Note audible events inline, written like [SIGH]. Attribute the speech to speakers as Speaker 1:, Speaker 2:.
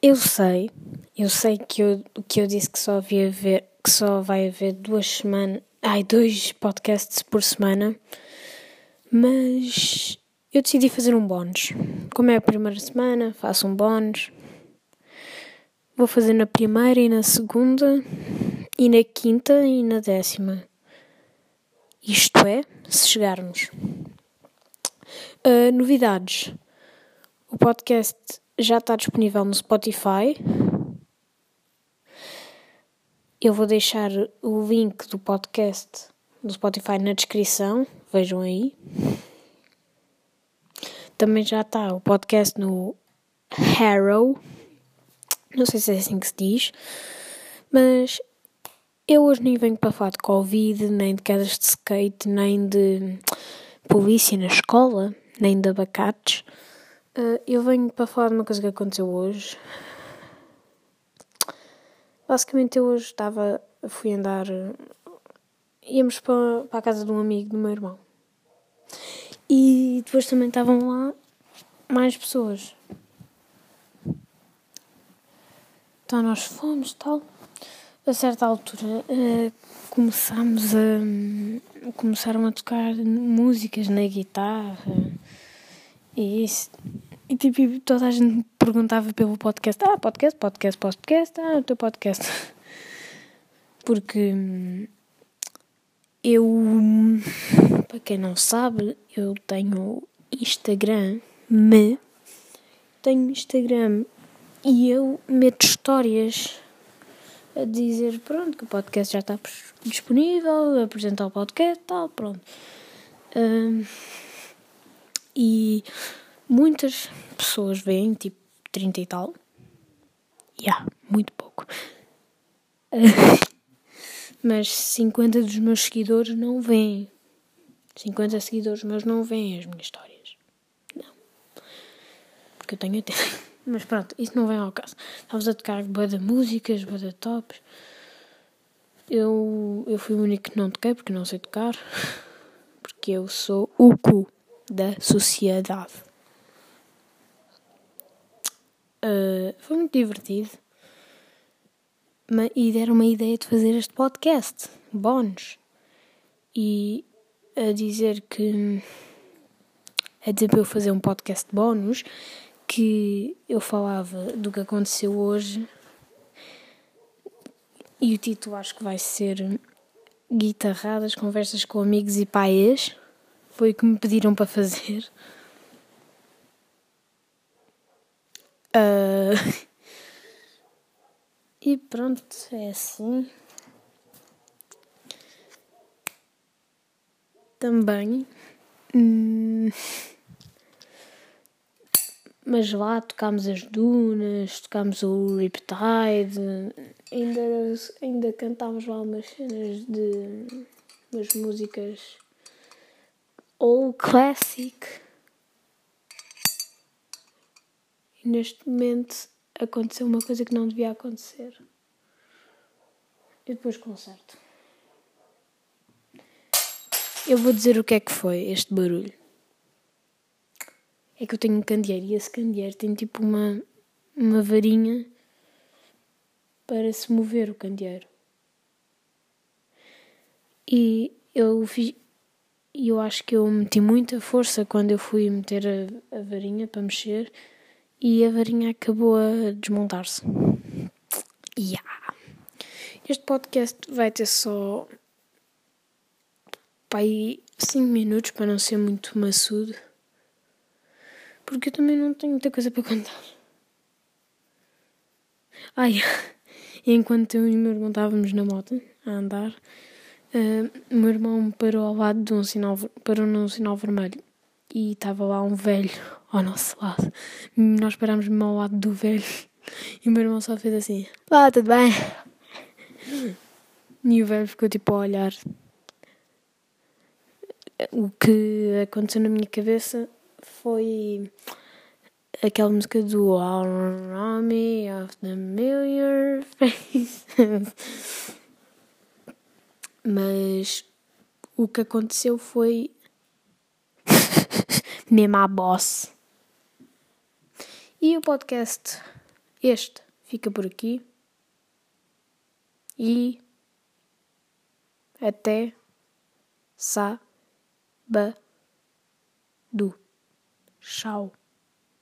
Speaker 1: Eu sei, eu sei que eu, que eu disse que só havia ver, que só vai haver duas semanas, ai, dois podcasts por semana, mas eu decidi fazer um bónus. Como é a primeira semana, faço um bónus. Vou fazer na primeira e na segunda, e na quinta e na décima. Isto é, se chegarmos. Uh, novidades. O podcast já está disponível no Spotify. Eu vou deixar o link do podcast do Spotify na descrição, vejam aí. Também já está o podcast no Harrow, não sei se é assim que se diz, mas eu hoje nem venho para falar de Covid, nem de quedas de skate, nem de polícia na escola, nem de abacates. Uh, eu venho para falar de uma coisa que aconteceu hoje. Basicamente, eu hoje estava. Fui andar. Íamos para, para a casa de um amigo do meu irmão. E depois também estavam lá mais pessoas. Então nós fomos tal. A certa altura uh, começámos a. começaram a tocar músicas na guitarra. E isso. Tipo, toda a gente perguntava pelo podcast. Ah, podcast, podcast, podcast. Ah, o teu podcast. [LAUGHS] Porque eu, para quem não sabe, eu tenho Instagram, me tenho Instagram e eu meto histórias a dizer, pronto, que o podcast já está disponível, apresentar o podcast, tal, pronto. Um, e muitas pessoas veem, tipo 30 e tal. Yeah, muito pouco. [LAUGHS] Mas 50 dos meus seguidores não veem. 50 seguidores meus não veem as minhas histórias. Não. Porque eu tenho tempo. [LAUGHS] Mas pronto, isso não vem ao caso. Estavas a tocar boa músicas, boa tops. Eu, eu fui o único que não toquei porque não sei tocar. [LAUGHS] Porque eu sou o cu da sociedade. Uh, foi muito divertido. E deram uma ideia de fazer este podcast, bónus. E a dizer que. a dizer para eu fazer um podcast bónus, que eu falava do que aconteceu hoje. E o título acho que vai ser Guitarradas, Conversas com Amigos e Paiês. Foi o que me pediram para fazer. Uh, [LAUGHS] e pronto, é assim. Também. Hum, mas lá tocámos as dunas, tocámos o Riptide, ainda, ainda cantámos lá umas cenas de umas músicas old classic. E neste momento aconteceu uma coisa que não devia acontecer. E depois conserto. Eu vou dizer o que é que foi este barulho. É que eu tenho um candeeiro e esse candeeiro tem tipo uma, uma varinha para se mover o candeeiro. E eu fiz. Eu acho que eu meti muita força quando eu fui meter a, a varinha para mexer e a varinha acabou a desmontar-se. Yeah. Este podcast vai ter só aí 5 minutos para não ser muito maçudo. Porque eu também não tenho muita coisa para contar. Ai, [LAUGHS] enquanto eu e o meu irmão estávamos na moto a andar, uh, o meu irmão parou ao lado de um sinal, parou num sinal vermelho e estava lá um velho ao nosso lado. Nós parámos mesmo ao lado do velho e o meu irmão só fez assim: Lá, tudo bem? E o velho ficou tipo a olhar. O que aconteceu na minha cabeça foi aquela música do Army of the Million Faces. Mas o que aconteceu foi mesmo a boss. E o podcast Este fica por aqui. E até sábado. Tchau.